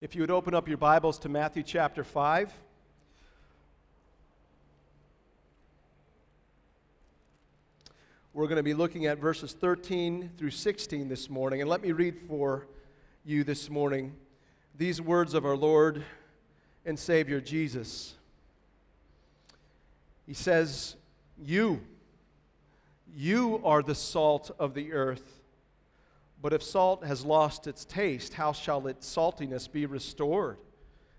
If you would open up your Bibles to Matthew chapter 5. We're going to be looking at verses 13 through 16 this morning. And let me read for you this morning these words of our Lord and Savior Jesus. He says, You, you are the salt of the earth. But if salt has lost its taste, how shall its saltiness be restored?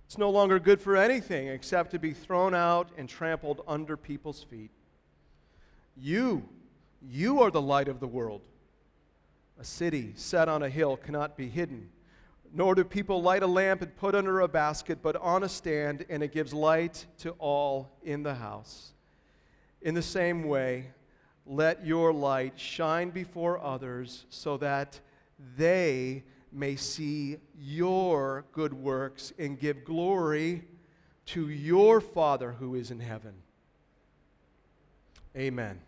It's no longer good for anything except to be thrown out and trampled under people's feet. You, you are the light of the world. A city set on a hill cannot be hidden. Nor do people light a lamp and put under a basket, but on a stand, and it gives light to all in the house. In the same way, let your light shine before others so that they may see your good works and give glory to your Father who is in heaven. Amen.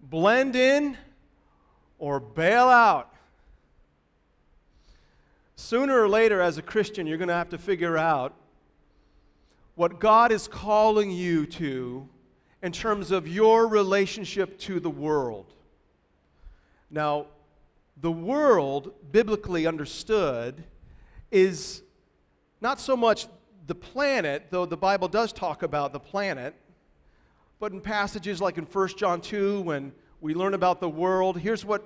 Blend in or bail out. Sooner or later, as a Christian, you're going to have to figure out what God is calling you to in terms of your relationship to the world. Now, the world, biblically understood, is not so much the planet, though the Bible does talk about the planet, but in passages like in 1 John 2, when we learn about the world, here's what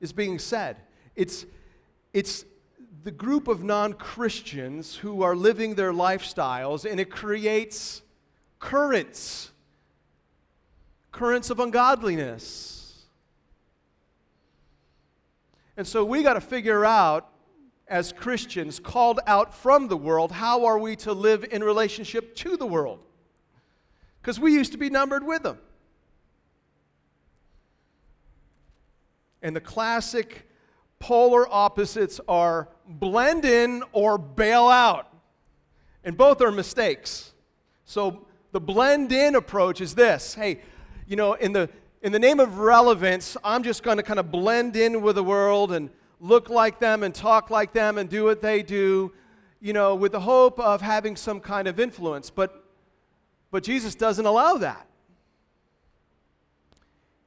is being said it's, it's the group of non Christians who are living their lifestyles, and it creates currents, currents of ungodliness. And so we got to figure out, as Christians called out from the world, how are we to live in relationship to the world? because we used to be numbered with them. And the classic polar opposites are blend in or bail out. And both are mistakes. So the blend in approach is this hey, you know, in the, in the name of relevance, I'm just going to kind of blend in with the world and look like them and talk like them and do what they do, you know, with the hope of having some kind of influence. But but Jesus doesn't allow that.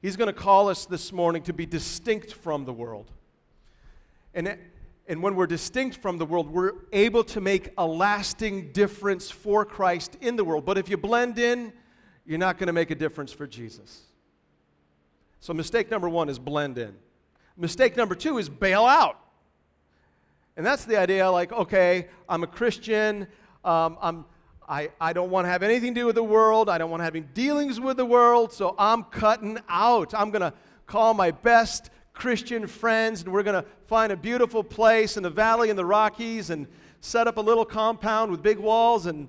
He's going to call us this morning to be distinct from the world. And, and when we're distinct from the world, we're able to make a lasting difference for Christ in the world. But if you blend in, you're not going to make a difference for Jesus. So, mistake number one is blend in. Mistake number two is bail out. And that's the idea like, okay, I'm a Christian, um, I'm, I, I don't want to have anything to do with the world. I don't want to have any dealings with the world, so I'm cutting out. I'm going to call my best Christian friends, and we're going to find a beautiful place in the valley in the Rockies and set up a little compound with big walls and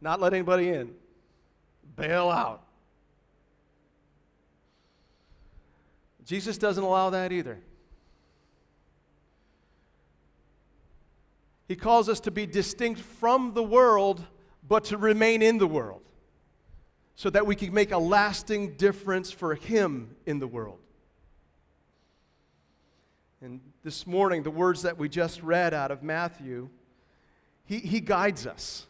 not let anybody in. Bail out. Jesus doesn't allow that either. He calls us to be distinct from the world but to remain in the world so that we can make a lasting difference for Him in the world. And this morning, the words that we just read out of Matthew, he, he guides us.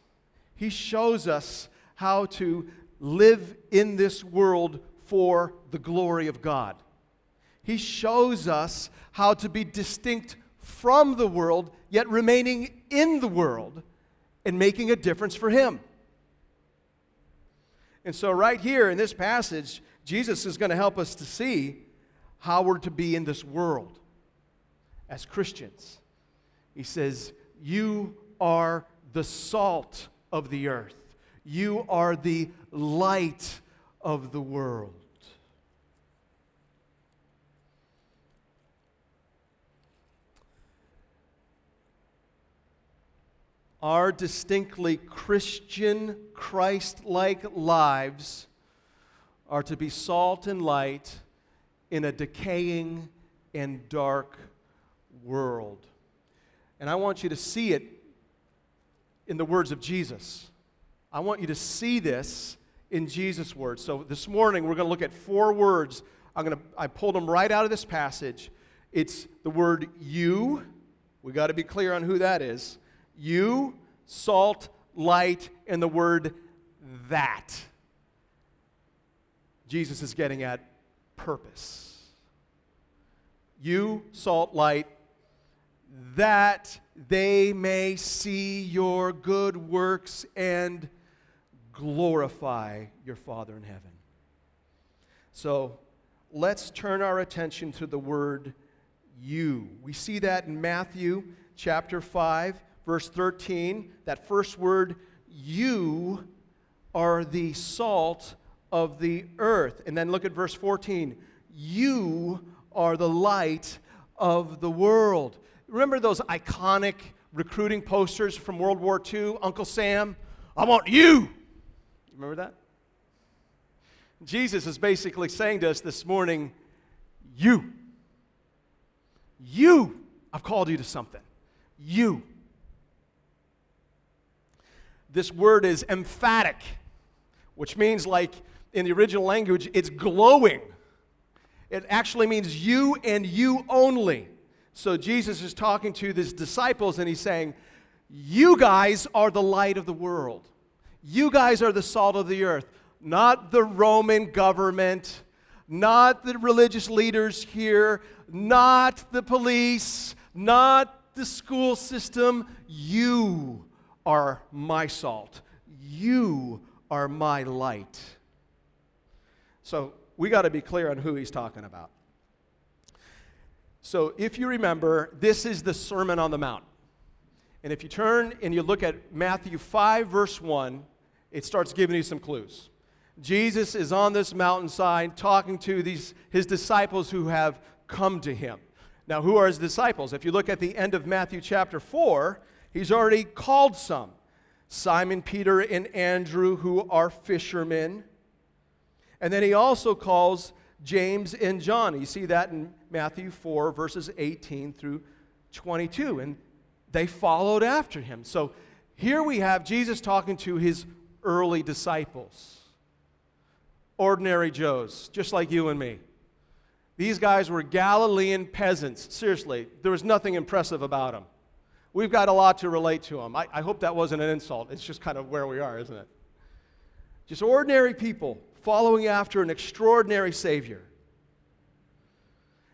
He shows us how to live in this world for the glory of God. He shows us how to be distinct from the world, yet remaining in the world and making a difference for Him. And so, right here in this passage, Jesus is going to help us to see how we're to be in this world as Christians. He says, You are the salt of the earth, you are the light of the world. Our distinctly Christian, Christ like lives are to be salt and light in a decaying and dark world. And I want you to see it in the words of Jesus. I want you to see this in Jesus' words. So this morning we're going to look at four words. I'm going to I pulled them right out of this passage It's the word you. We got to be clear on who that is. You, salt, light, and the word that. Jesus is getting at purpose. You, salt, light, that they may see your good works and glorify your Father in heaven. So let's turn our attention to the word you. We see that in Matthew chapter 5, verse 13. That first word, you are the salt of the earth. And then look at verse 14. You are the light of the world. Remember those iconic recruiting posters from World War II? Uncle Sam, I want you. Remember that? Jesus is basically saying to us this morning, You. You. I've called you to something. You. This word is emphatic, which means, like in the original language, it's glowing. It actually means you and you only. So Jesus is talking to his disciples and he's saying, You guys are the light of the world. You guys are the salt of the earth, not the Roman government, not the religious leaders here, not the police, not the school system. You are my salt. You are my light. So we got to be clear on who he's talking about. So if you remember, this is the Sermon on the Mount. And if you turn and you look at Matthew 5, verse 1, it starts giving you some clues. Jesus is on this mountainside talking to these, his disciples who have come to him. Now, who are his disciples? If you look at the end of Matthew chapter 4, he's already called some Simon, Peter, and Andrew, who are fishermen. And then he also calls James and John. You see that in Matthew 4, verses 18 through 22. And they followed after him. So here we have Jesus talking to his early disciples, ordinary Joes, just like you and me. These guys were Galilean peasants. Seriously, there was nothing impressive about them. We've got a lot to relate to them. I, I hope that wasn't an insult. It's just kind of where we are, isn't it? Just ordinary people following after an extraordinary Savior.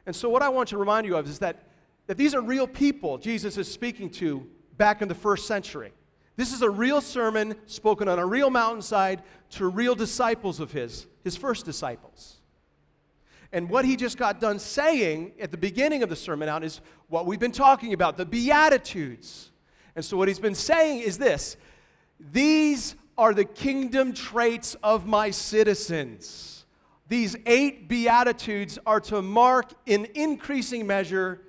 And so, what I want to remind you of is that, that these are real people Jesus is speaking to back in the first century. This is a real sermon spoken on a real mountainside to real disciples of his, his first disciples. And what he just got done saying at the beginning of the Sermon out is what we've been talking about the Beatitudes. And so, what he's been saying is this these are the kingdom traits of my citizens. These eight Beatitudes are to mark in increasing measure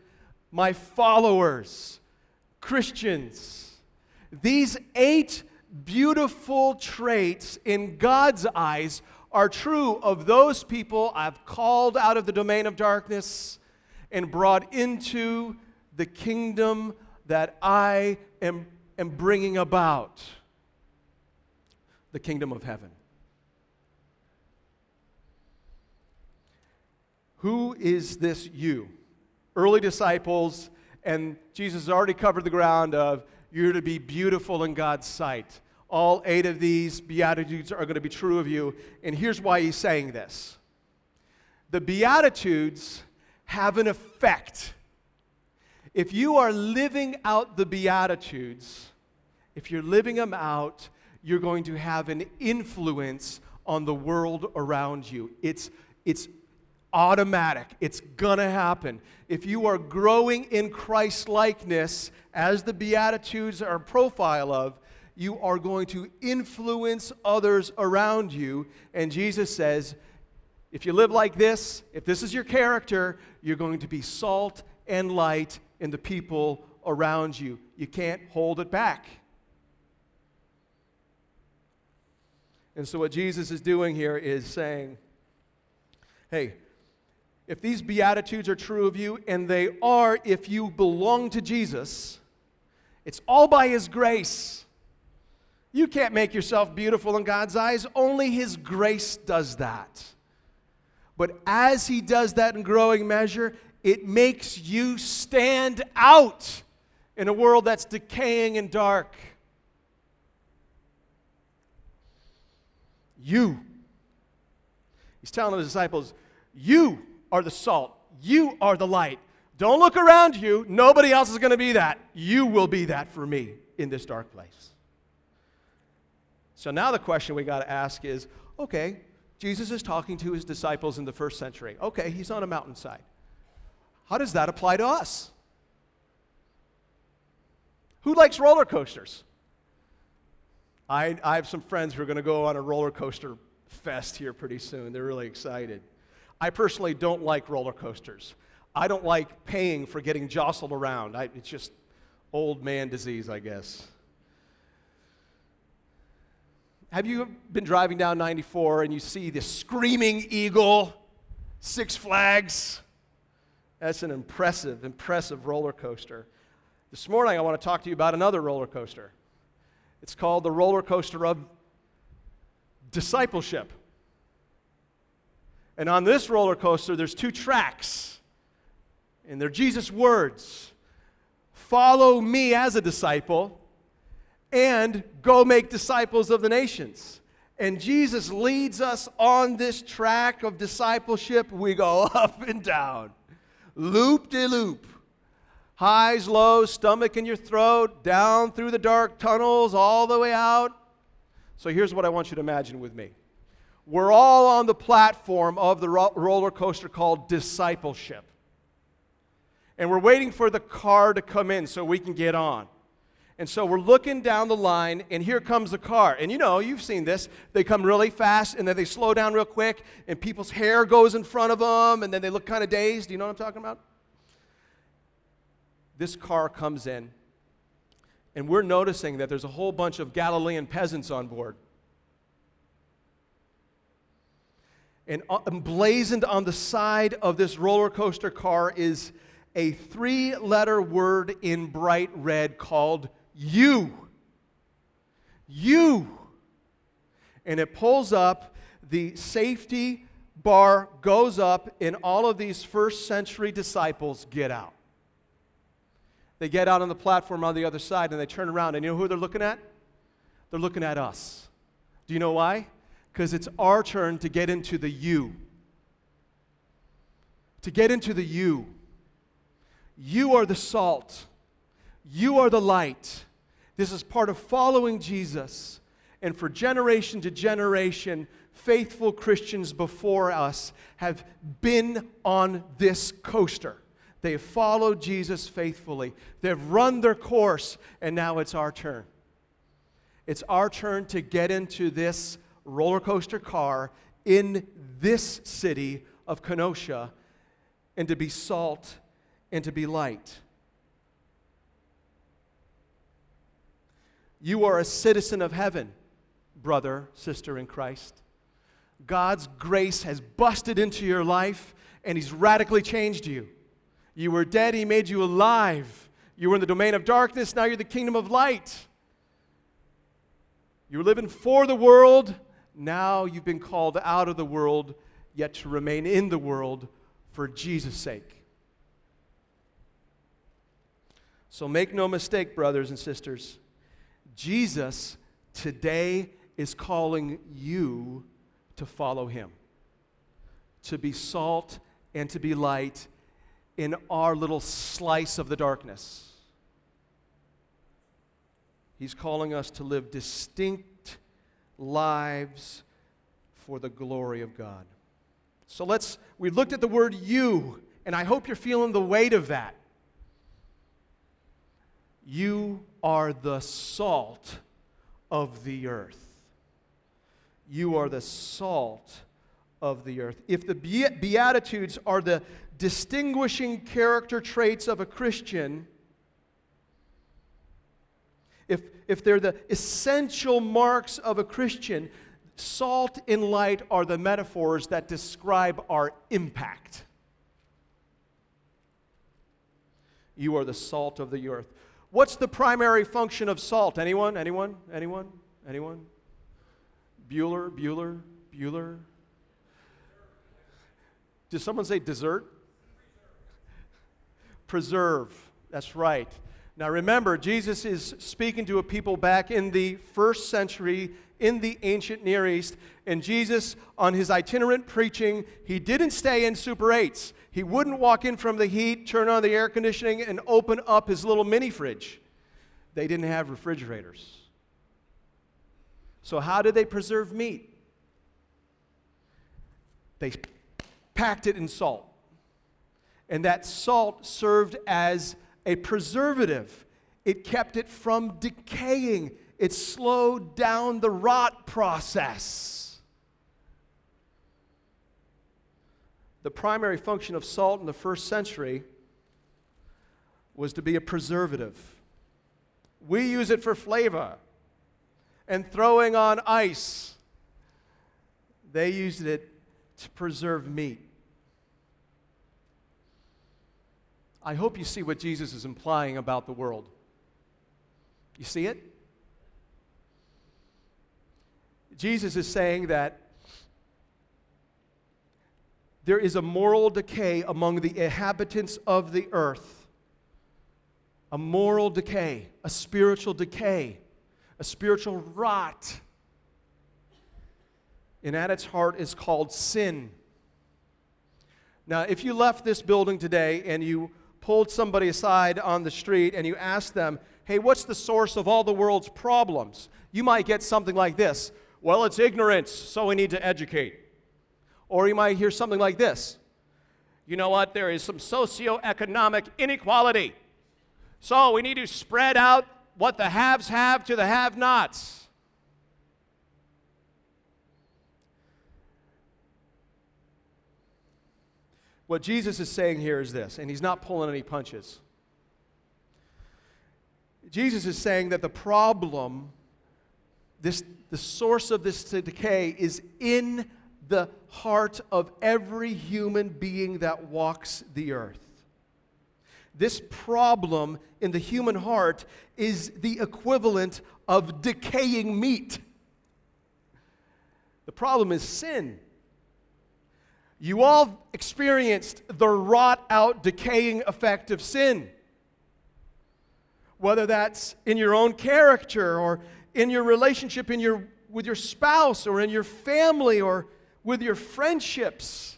my followers, Christians. These eight beautiful traits in God's eyes are true of those people I've called out of the domain of darkness and brought into the kingdom that I am, am bringing about the kingdom of heaven. Who is this you? Early disciples, and Jesus has already covered the ground of you're to be beautiful in God's sight. All eight of these Beatitudes are going to be true of you. And here's why he's saying this the Beatitudes have an effect. If you are living out the Beatitudes, if you're living them out, you're going to have an influence on the world around you. It's, it's automatic. It's going to happen. If you are growing in Christ likeness, as the Beatitudes are a profile of, you are going to influence others around you. And Jesus says, if you live like this, if this is your character, you're going to be salt and light in the people around you. You can't hold it back. And so, what Jesus is doing here is saying, hey, if these Beatitudes are true of you, and they are if you belong to Jesus, it's all by His grace. You can't make yourself beautiful in God's eyes, only His grace does that. But as He does that in growing measure, It makes you stand out in a world that's decaying and dark. You. He's telling the disciples, You are the salt, you are the light. Don't look around you. Nobody else is going to be that. You will be that for me in this dark place. So now the question we got to ask is okay, Jesus is talking to his disciples in the first century. Okay, he's on a mountainside. How does that apply to us? Who likes roller coasters? I, I have some friends who are going to go on a roller coaster fest here pretty soon. They're really excited. I personally don't like roller coasters. I don't like paying for getting jostled around. I, it's just old man disease, I guess. Have you been driving down 94 and you see the screaming eagle, Six Flags? That's an impressive, impressive roller coaster. This morning, I want to talk to you about another roller coaster. It's called the roller coaster of discipleship. And on this roller coaster, there's two tracks, and they're Jesus' words Follow me as a disciple, and go make disciples of the nations. And Jesus leads us on this track of discipleship. We go up and down, loop de loop highs, lows, stomach in your throat, down through the dark tunnels, all the way out. So here's what I want you to imagine with me. We're all on the platform of the ro- roller coaster called discipleship. And we're waiting for the car to come in so we can get on. And so we're looking down the line, and here comes the car. And you know, you've seen this. They come really fast, and then they slow down real quick, and people's hair goes in front of them, and then they look kind of dazed. Do you know what I'm talking about? This car comes in, and we're noticing that there's a whole bunch of Galilean peasants on board. And uh, emblazoned on the side of this roller coaster car is a three letter word in bright red called you. You. And it pulls up, the safety bar goes up, and all of these first century disciples get out. They get out on the platform on the other side and they turn around, and you know who they're looking at? They're looking at us. Do you know why? Because it's our turn to get into the you. To get into the you. You are the salt. You are the light. This is part of following Jesus. And for generation to generation, faithful Christians before us have been on this coaster. They have followed Jesus faithfully. They've run their course, and now it's our turn. It's our turn to get into this roller coaster car in this city of Kenosha and to be salt and to be light. You are a citizen of heaven, brother, sister in Christ. God's grace has busted into your life and He's radically changed you. You were dead, He made you alive. You were in the domain of darkness, now you're the kingdom of light. You were living for the world, now you've been called out of the world, yet to remain in the world for Jesus' sake. So make no mistake, brothers and sisters, Jesus today is calling you to follow him, to be salt and to be light in our little slice of the darkness. He's calling us to live distinct lives for the glory of God. So let's, we've looked at the word you, and I hope you're feeling the weight of that. You are the salt of the earth. You are the salt of the earth. If the Beatitudes are the distinguishing character traits of a Christian, if, if they're the essential marks of a Christian, salt and light are the metaphors that describe our impact. You are the salt of the earth. What's the primary function of salt? Anyone? Anyone? Anyone? Anyone? Bueller, Bueller, Bueller. Did someone say dessert? preserve. That's right. Now remember, Jesus is speaking to a people back in the first century in the ancient Near East. And Jesus, on his itinerant preaching, he didn't stay in Super 8s. He wouldn't walk in from the heat, turn on the air conditioning, and open up his little mini fridge. They didn't have refrigerators. So, how did they preserve meat? They packed it in salt. And that salt served as a preservative, it kept it from decaying, it slowed down the rot process. The primary function of salt in the first century was to be a preservative. We use it for flavor and throwing on ice. They used it to preserve meat. I hope you see what Jesus is implying about the world. You see it? Jesus is saying that there is a moral decay among the inhabitants of the earth. A moral decay, a spiritual decay, a spiritual rot. And at its heart is called sin. Now, if you left this building today and you pulled somebody aside on the street and you asked them, hey, what's the source of all the world's problems? You might get something like this Well, it's ignorance, so we need to educate. Or you might hear something like this You know what? There is some socioeconomic inequality. So we need to spread out what the haves have to the have nots. What Jesus is saying here is this, and he's not pulling any punches. Jesus is saying that the problem, this, the source of this decay, is in the heart of every human being that walks the earth. This problem in the human heart is the equivalent of decaying meat. The problem is sin. You all experienced the rot out, decaying effect of sin. Whether that's in your own character or in your relationship in your, with your spouse or in your family or with your friendships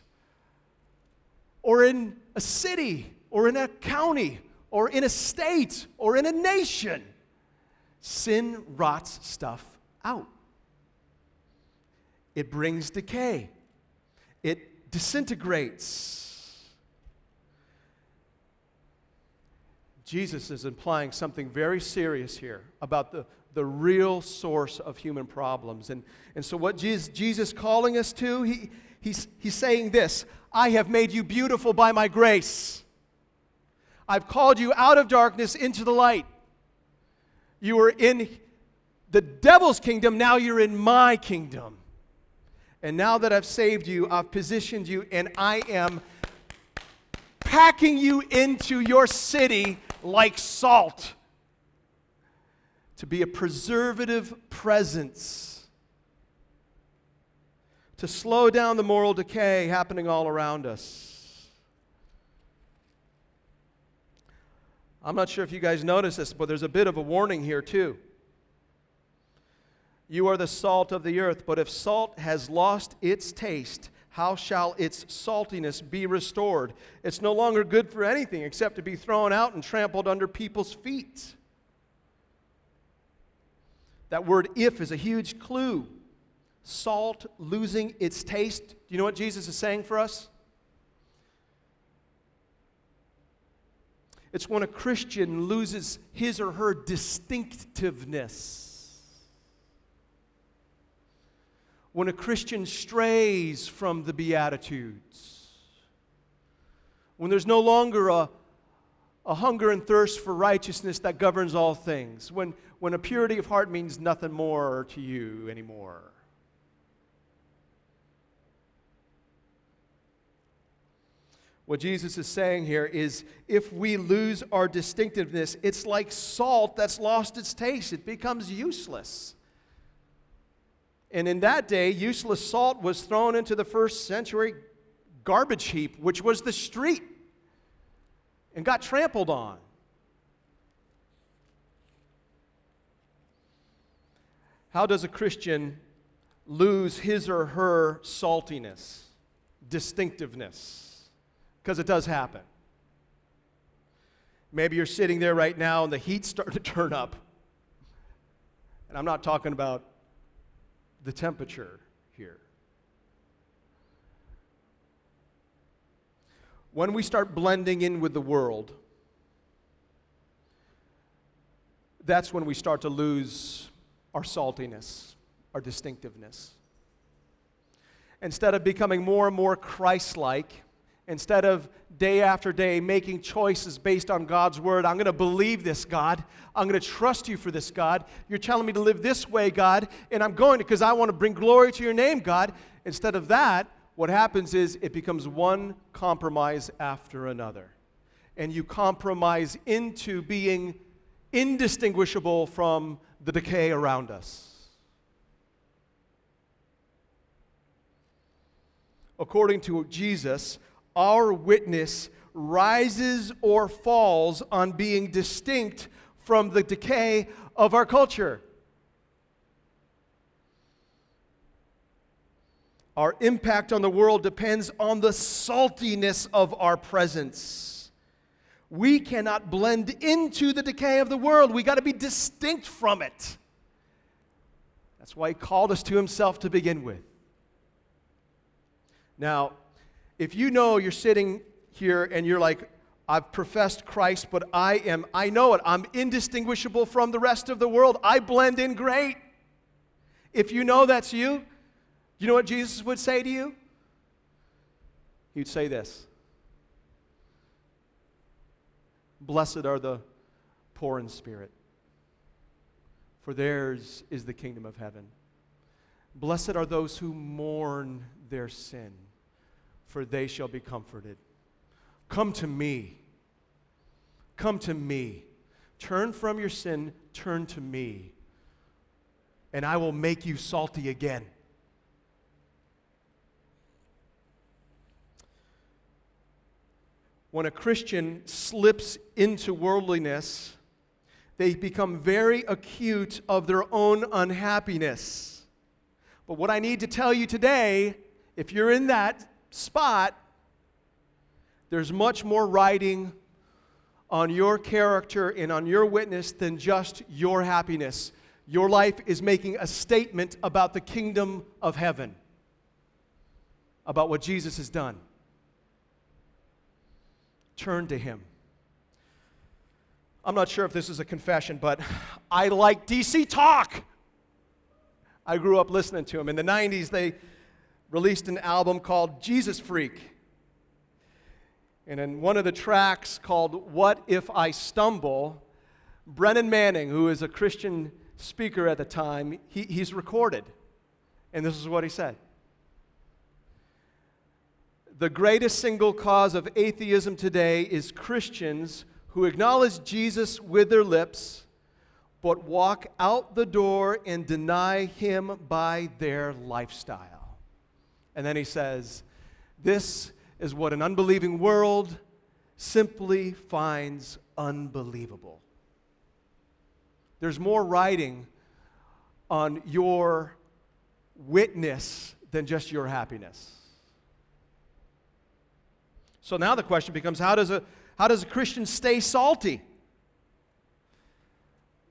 or in a city or in a county or in a state or in a nation. Sin rots stuff out. It brings decay. It disintegrates. Jesus is implying something very serious here about the, the real source of human problems. And, and so, what Jesus, Jesus calling us to, he, he's, he's saying this I have made you beautiful by my grace. I've called you out of darkness into the light. You were in the devil's kingdom, now you're in my kingdom. And now that I've saved you, I've positioned you, and I am packing you into your city like salt to be a preservative presence, to slow down the moral decay happening all around us. I'm not sure if you guys notice this, but there's a bit of a warning here, too. You are the salt of the earth, but if salt has lost its taste, how shall its saltiness be restored? It's no longer good for anything except to be thrown out and trampled under people's feet. That word if is a huge clue. Salt losing its taste. Do you know what Jesus is saying for us? It's when a Christian loses his or her distinctiveness when a Christian strays from the Beatitudes, when there's no longer a, a hunger and thirst for righteousness that governs all things, when, when a purity of heart means nothing more to you anymore. What Jesus is saying here is if we lose our distinctiveness, it's like salt that's lost its taste, it becomes useless. And in that day, useless salt was thrown into the first century garbage heap, which was the street. and got trampled on. How does a Christian lose his or her saltiness, distinctiveness? Because it does happen. Maybe you're sitting there right now and the heat's starting to turn up. And I'm not talking about the temperature here. When we start blending in with the world, that's when we start to lose our saltiness, our distinctiveness. Instead of becoming more and more Christ like, instead of day after day making choices based on God's word, I'm going to believe this, God. I'm going to trust you for this, God. You're telling me to live this way, God, and I'm going to because I want to bring glory to your name, God. Instead of that, what happens is it becomes one compromise after another. And you compromise into being indistinguishable from the decay around us. According to Jesus, our witness rises or falls on being distinct from the decay of our culture. Our impact on the world depends on the saltiness of our presence. We cannot blend into the decay of the world. We got to be distinct from it. That's why he called us to himself to begin with. Now, if you know you're sitting here and you're like, I've professed Christ, but I am, I know it, I'm indistinguishable from the rest of the world. I blend in great. If you know that's you, you know what Jesus would say to you? He'd say this Blessed are the poor in spirit, for theirs is the kingdom of heaven. Blessed are those who mourn their sin for they shall be comforted. Come to me. Come to me. Turn from your sin, turn to me, and I will make you salty again. When a Christian slips into worldliness, they become very acute of their own unhappiness. But what I need to tell you today, if you're in that spot, there's much more riding on your character and on your witness than just your happiness. Your life is making a statement about the kingdom of heaven, about what Jesus has done. Turn to Him. I'm not sure if this is a confession, but I like DC Talk. I grew up listening to him. In the 90s, they released an album called Jesus Freak. And in one of the tracks called What If I Stumble, Brennan Manning, who is a Christian speaker at the time, he, he's recorded. And this is what he said The greatest single cause of atheism today is Christians who acknowledge Jesus with their lips, but walk out the door and deny him by their lifestyle. And then he says, This is what an unbelieving world simply finds unbelievable. There's more riding on your witness than just your happiness. So now the question becomes how does a, how does a Christian stay salty?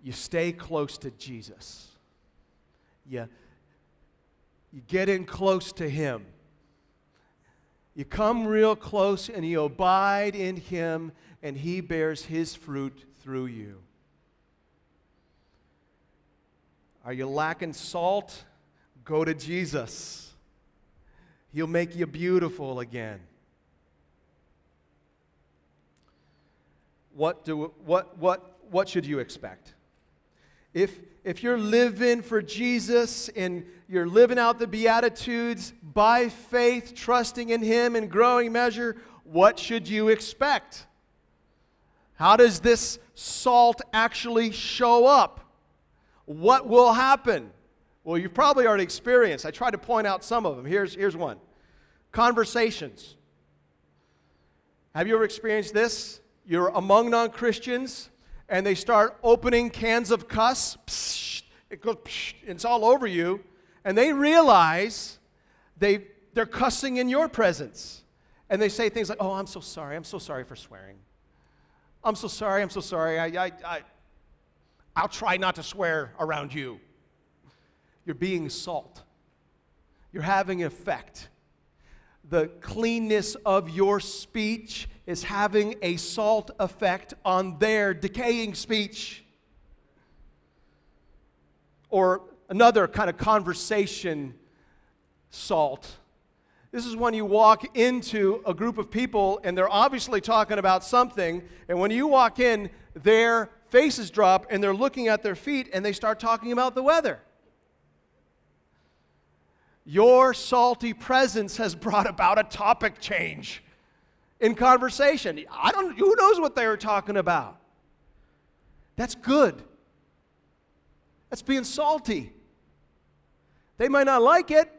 You stay close to Jesus. You you get in close to Him. You come real close and you abide in Him, and He bears His fruit through you. Are you lacking salt? Go to Jesus. He'll make you beautiful again. What, do, what, what, what should you expect? If, if you're living for Jesus and you're living out the Beatitudes by faith, trusting in Him in growing measure, what should you expect? How does this salt actually show up? What will happen? Well, you've probably already experienced. I tried to point out some of them. Here's, here's one conversations. Have you ever experienced this? you're among non Christians and they start opening cans of cuss, psh, it goes, psh, it's all over you, and they realize they, they're cussing in your presence. And they say things like, Oh, I'm so sorry. I'm so sorry for swearing. I'm so sorry. I'm so sorry. I, I, I, I'll try not to swear around you. You're being salt, you're having effect. The cleanness of your speech is having a salt effect on their decaying speech. Or another kind of conversation salt. This is when you walk into a group of people and they're obviously talking about something, and when you walk in, their faces drop and they're looking at their feet and they start talking about the weather. Your salty presence has brought about a topic change in conversation. I don't who knows what they were talking about. That's good. That's being salty. They might not like it,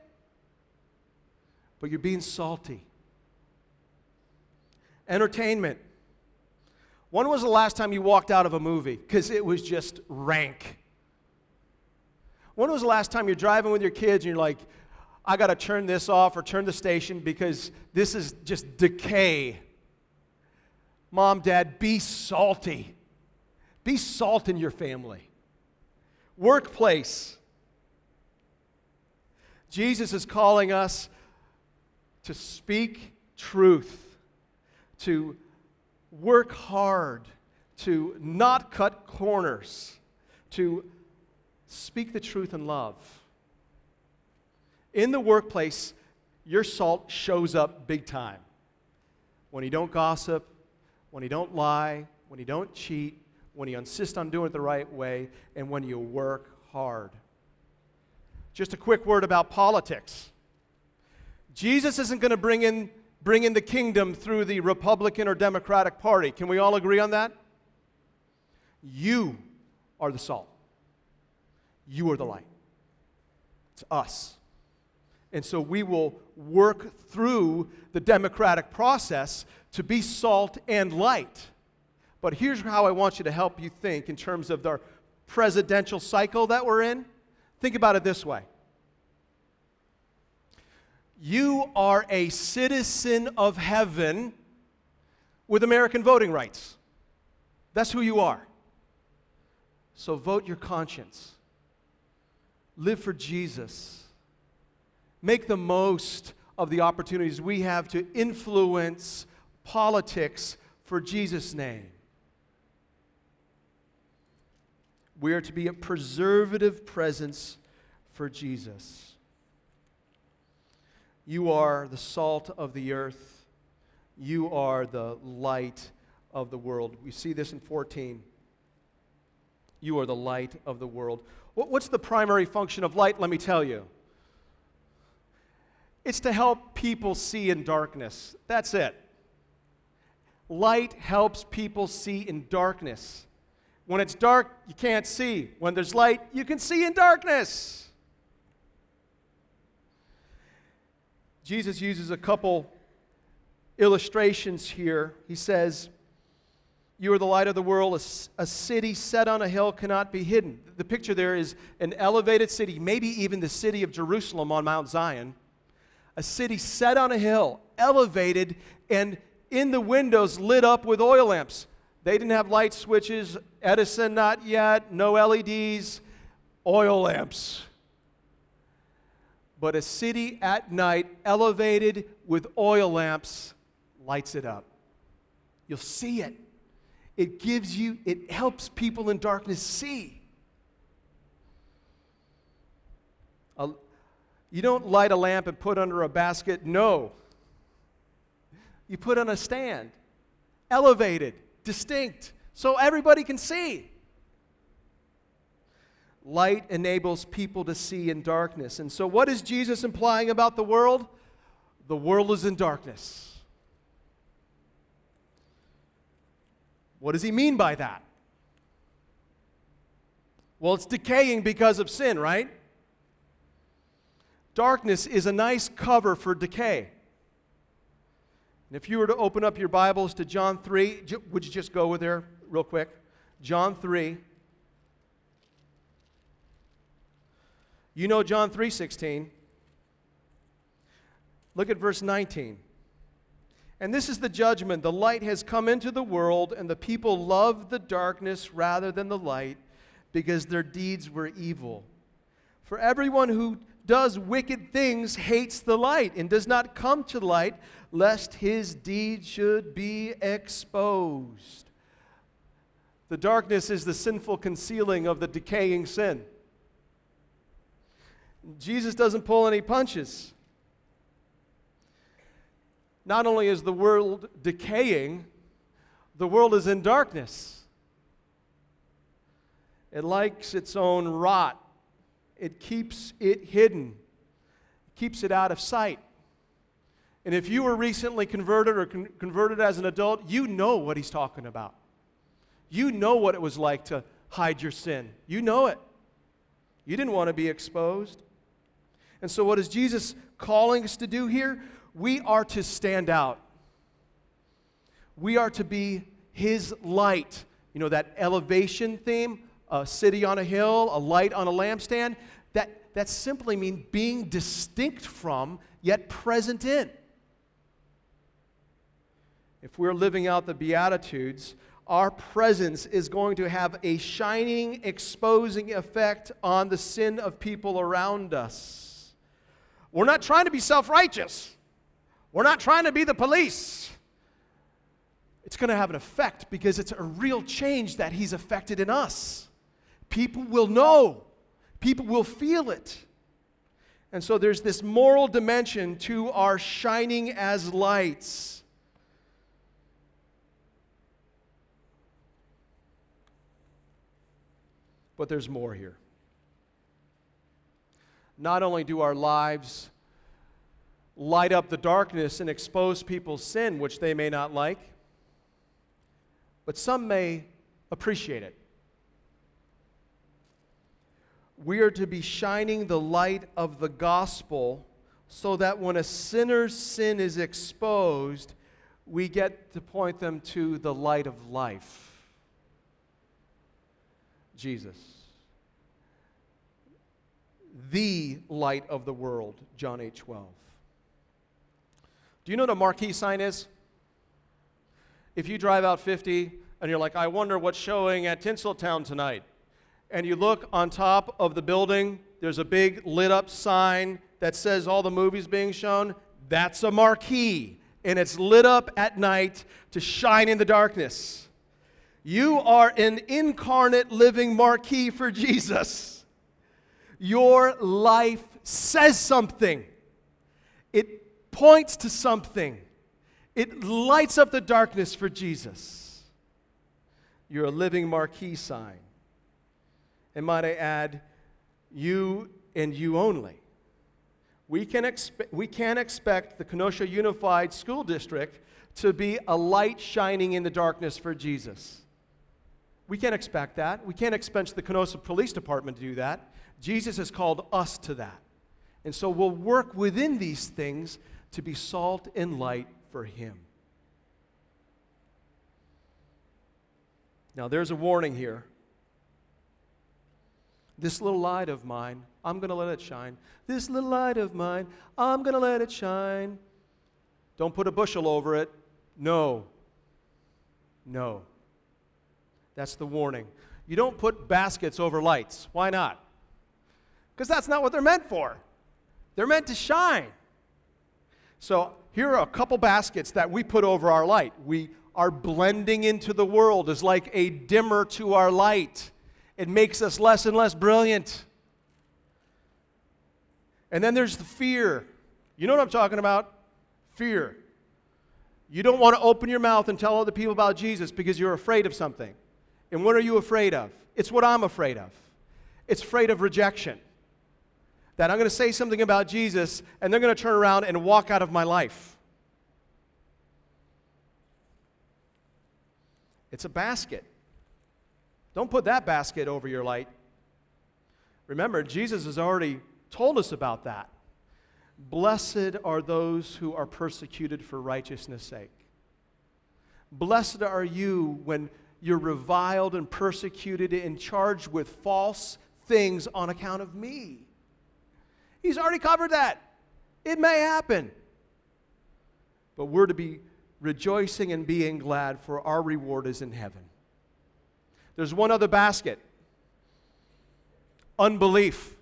but you're being salty. Entertainment. When was the last time you walked out of a movie? Because it was just rank. When was the last time you're driving with your kids and you're like, I got to turn this off or turn the station because this is just decay. Mom, dad, be salty. Be salt in your family. Workplace. Jesus is calling us to speak truth, to work hard, to not cut corners, to speak the truth in love in the workplace, your salt shows up big time. When you don't gossip, when you don't lie, when you don't cheat, when you insist on doing it the right way, and when you work hard. Just a quick word about politics. Jesus isn't going to bring in, bring in the kingdom through the Republican or Democratic Party. Can we all agree on that? You are the salt. You are the light. It's us. And so we will work through the democratic process to be salt and light. But here's how I want you to help you think in terms of the presidential cycle that we're in. Think about it this way You are a citizen of heaven with American voting rights. That's who you are. So vote your conscience. Live for Jesus make the most of the opportunities we have to influence politics for Jesus' name. We are to be a preservative presence for Jesus. You are the salt of the earth. You are the light of the world. We see this in 14. You are the light of the world. What's the primary function of light? Let me tell you. It's to help people see in darkness. That's it. Light helps people see in darkness. When it's dark, you can't see. When there's light, you can see in darkness. Jesus uses a couple illustrations here. He says, You are the light of the world. A, a, city set on a hill cannot be hidden. The picture there is an elevated city, maybe even the city of Jerusalem on Mount Zion a city set on a hill, elevated, and in the windows lit up with oil lamps. They didn't have light switches, Edison not yet, no LEDs, oil lamps. But a city at night, elevated with oil lamps, lights it up. You'll see it. It gives you, it helps people in darkness see. A, you don't light a lamp and put under a basket. No. You put on a stand, elevated, distinct, so everybody can see. Light enables people to see in darkness. And so, what is Jesus implying about the world? The world is in darkness. What does he mean by that? Well, it's decaying because of sin, right? Darkness is a nice cover for decay. And if you were to open up your Bibles to John 3, would you just go there real quick? John 3. You know John 3:16. Look at verse 19. And this is the judgment. The light has come into the world, and the people loved the darkness rather than the light because their deeds were evil. For everyone who does wicked things hates the light and does not come to light, lest his deeds should be exposed. The darkness is the sinful concealing of the decaying sin. Jesus doesn't pull any punches. Not only is the world decaying, the world is in darkness. It likes its own rot. It keeps it hidden, it keeps it out of sight. And if you were recently converted or con- converted as an adult, you know what he's talking about. You know what it was like to hide your sin. You know it. You didn't want to be exposed. And so, what is Jesus calling us to do here? We are to stand out. We are to be his light. You know, that elevation theme a city on a hill, a light on a lampstand. That, that simply means being distinct from, yet present in. If we're living out the Beatitudes, our presence is going to have a shining, exposing effect on the sin of people around us. We're not trying to be self righteous, we're not trying to be the police. It's going to have an effect because it's a real change that He's affected in us. People will know, people will feel it. And so there's this moral dimension to our shining as lights. But there's more here. Not only do our lives light up the darkness and expose people's sin, which they may not like, but some may appreciate it we are to be shining the light of the gospel so that when a sinner's sin is exposed, we get to point them to the light of life Jesus. The light of the world, John 8 12. Do you know what a marquee sign is? If you drive out 50 and you're like, I wonder what's showing at Tinseltown tonight and you look on top of the building, there's a big lit up sign that says all the movies being shown. That's a marquee, and it's lit up at night to shine in the darkness. You are an incarnate living marquee for Jesus. Your life says something, it points to something, it lights up the darkness for Jesus. You're a living marquee sign and might I add, you and you only. We can, expe- we can expect the Kenosha Unified School District to be a light shining in the darkness for Jesus. We can't expect that. We can't expect the Kenosha Police Department to do that. Jesus has called us to that. And so we'll work within these things to be salt and light for Him. Now, there's a warning here. This little light of mine, I'm going to let it shine. This little light of mine, I'm going to let it shine. Don't put a bushel over it. No. No. That's the warning. You don't put baskets over lights. Why not? Because that's not what they're meant for. They're meant to shine. So here are a couple baskets that we put over our light. We are blending into the world as like a dimmer to our light it makes us less and less brilliant. And then there's the fear. You know what I'm talking about? Fear. You don't want to open your mouth and tell other people about Jesus because you're afraid of something. And what are you afraid of? It's what I'm afraid of. It's afraid of rejection. That I'm going to say something about Jesus and they're going to turn around and walk out of my life. It's a basket. Don't put that basket over your light. Remember, Jesus has already told us about that. Blessed are those who are persecuted for righteousness' sake. Blessed are you when you're reviled and persecuted and charged with false things on account of me. He's already covered that. It may happen. But we're to be rejoicing and being glad, for our reward is in heaven. There's one other basket unbelief.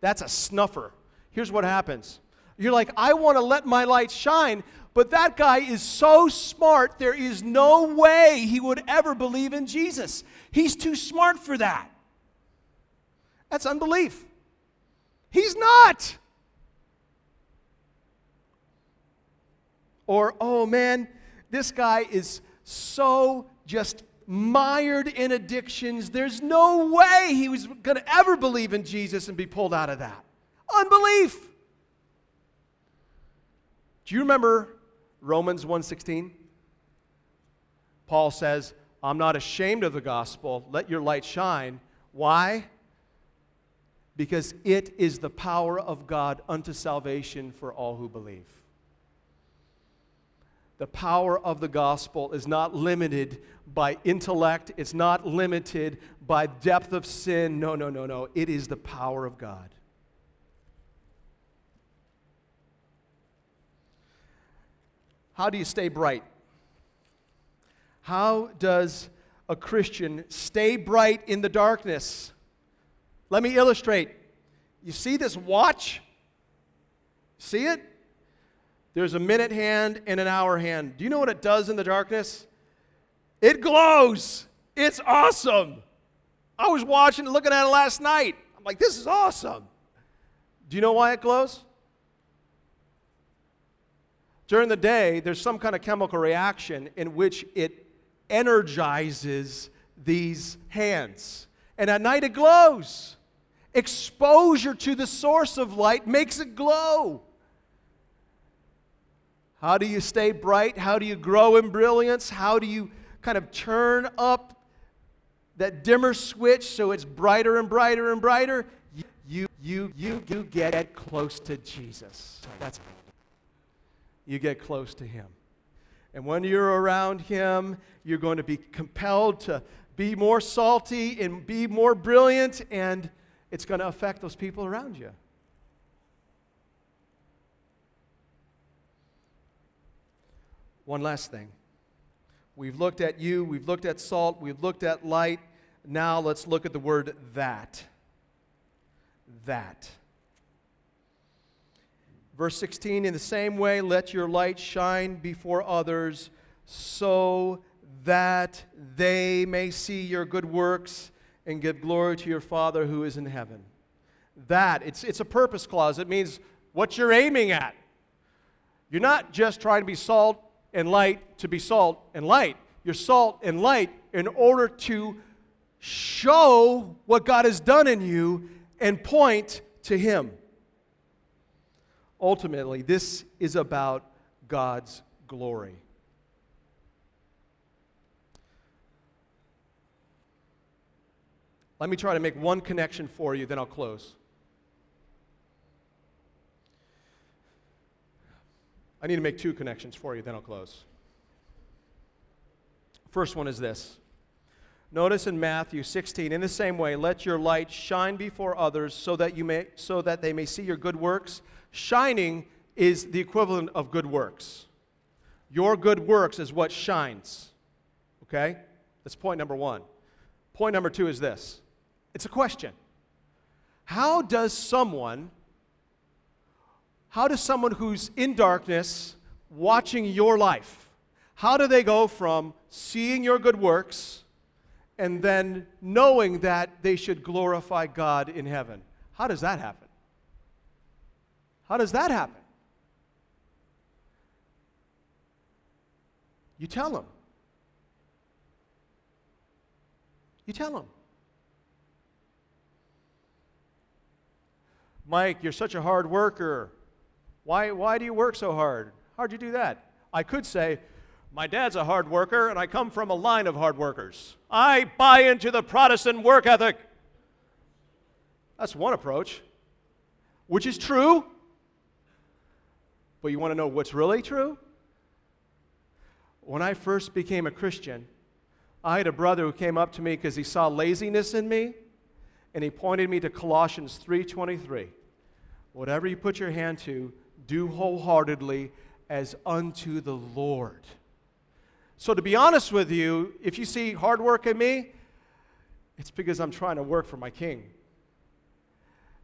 That's a snuffer. Here's what happens you're like, I want to let my light shine, but that guy is so smart, there is no way he would ever believe in Jesus. He's too smart for that. That's unbelief. He's not. Or, oh man, this guy is so just mired in addictions. There's no way he was going to ever believe in Jesus and be pulled out of that. Unbelief. Do you remember Romans 1:16? Paul says, "I'm not ashamed of the gospel. Let your light shine." Why? Because it is the power of God unto salvation for all who believe. The power of the gospel is not limited by intellect, it's not limited by depth of sin. No, no, no, no. It is the power of God. How do you stay bright? How does a Christian stay bright in the darkness? Let me illustrate. You see this watch? See it? There's a minute hand and an hour hand. Do you know what it does in the darkness? It glows. It's awesome. I was watching and looking at it last night. I'm like, this is awesome. Do you know why it glows? During the day, there's some kind of chemical reaction in which it energizes these hands. And at night, it glows. Exposure to the source of light makes it glow. How do you stay bright? How do you grow in brilliance? How do you kind of turn up that dimmer switch so it's brighter and brighter and brighter? You, you, you, you get close to Jesus. That's you get close to Him. And when you're around Him, you're going to be compelled to be more salty and be more brilliant, and it's going to affect those people around you. One last thing. We've looked at you, we've looked at salt, we've looked at light. Now let's look at the word that. That. Verse 16, in the same way, let your light shine before others so that they may see your good works and give glory to your Father who is in heaven. That, it's, it's a purpose clause. It means what you're aiming at. You're not just trying to be salt and light to be salt and light. You're salt and light in order to show what God has done in you and point to Him. Ultimately, this is about God's glory. Let me try to make one connection for you, then I'll close. I need to make two connections for you, then I'll close. First one is this. Notice in Matthew 16, in the same way, let your light shine before others so that, you may, so that they may see your good works. Shining is the equivalent of good works. Your good works is what shines. Okay? That's point number one. Point number two is this it's a question. How does someone how does someone who's in darkness watching your life, how do they go from seeing your good works and then knowing that they should glorify God in heaven? How does that happen? How does that happen? You tell them. You tell them. Mike, you're such a hard worker. Why, why do you work so hard? How'd you do that? I could say, My dad's a hard worker, and I come from a line of hard workers. I buy into the Protestant work ethic. That's one approach, which is true. But you want to know what's really true? When I first became a Christian, I had a brother who came up to me because he saw laziness in me, and he pointed me to Colossians 3:23. Whatever you put your hand to, do wholeheartedly as unto the Lord. So to be honest with you, if you see hard work in me, it's because I'm trying to work for my king.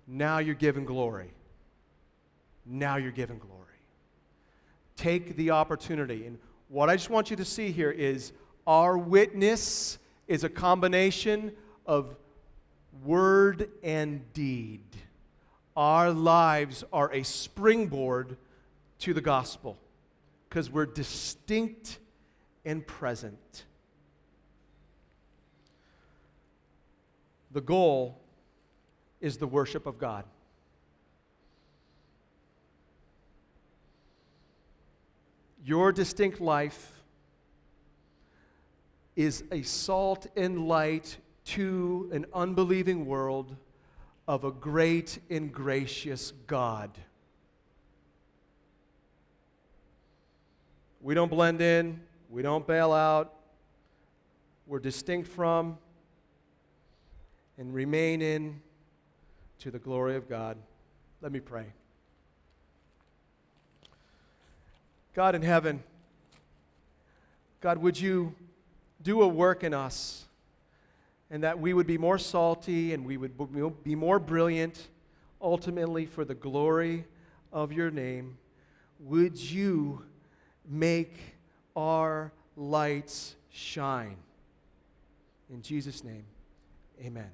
Now you're given glory. Now you're given glory. Take the opportunity. And what I just want you to see here is our witness is a combination of word and deed. Our lives are a springboard to the gospel because we're distinct and present. The goal is the worship of God. Your distinct life is a salt and light to an unbelieving world of a great and gracious God. We don't blend in, we don't bail out, we're distinct from and remain in to the glory of God. Let me pray. God in heaven, God, would you do a work in us and that we would be more salty and we would be more brilliant, ultimately for the glory of your name? Would you make our lights shine? In Jesus' name, amen.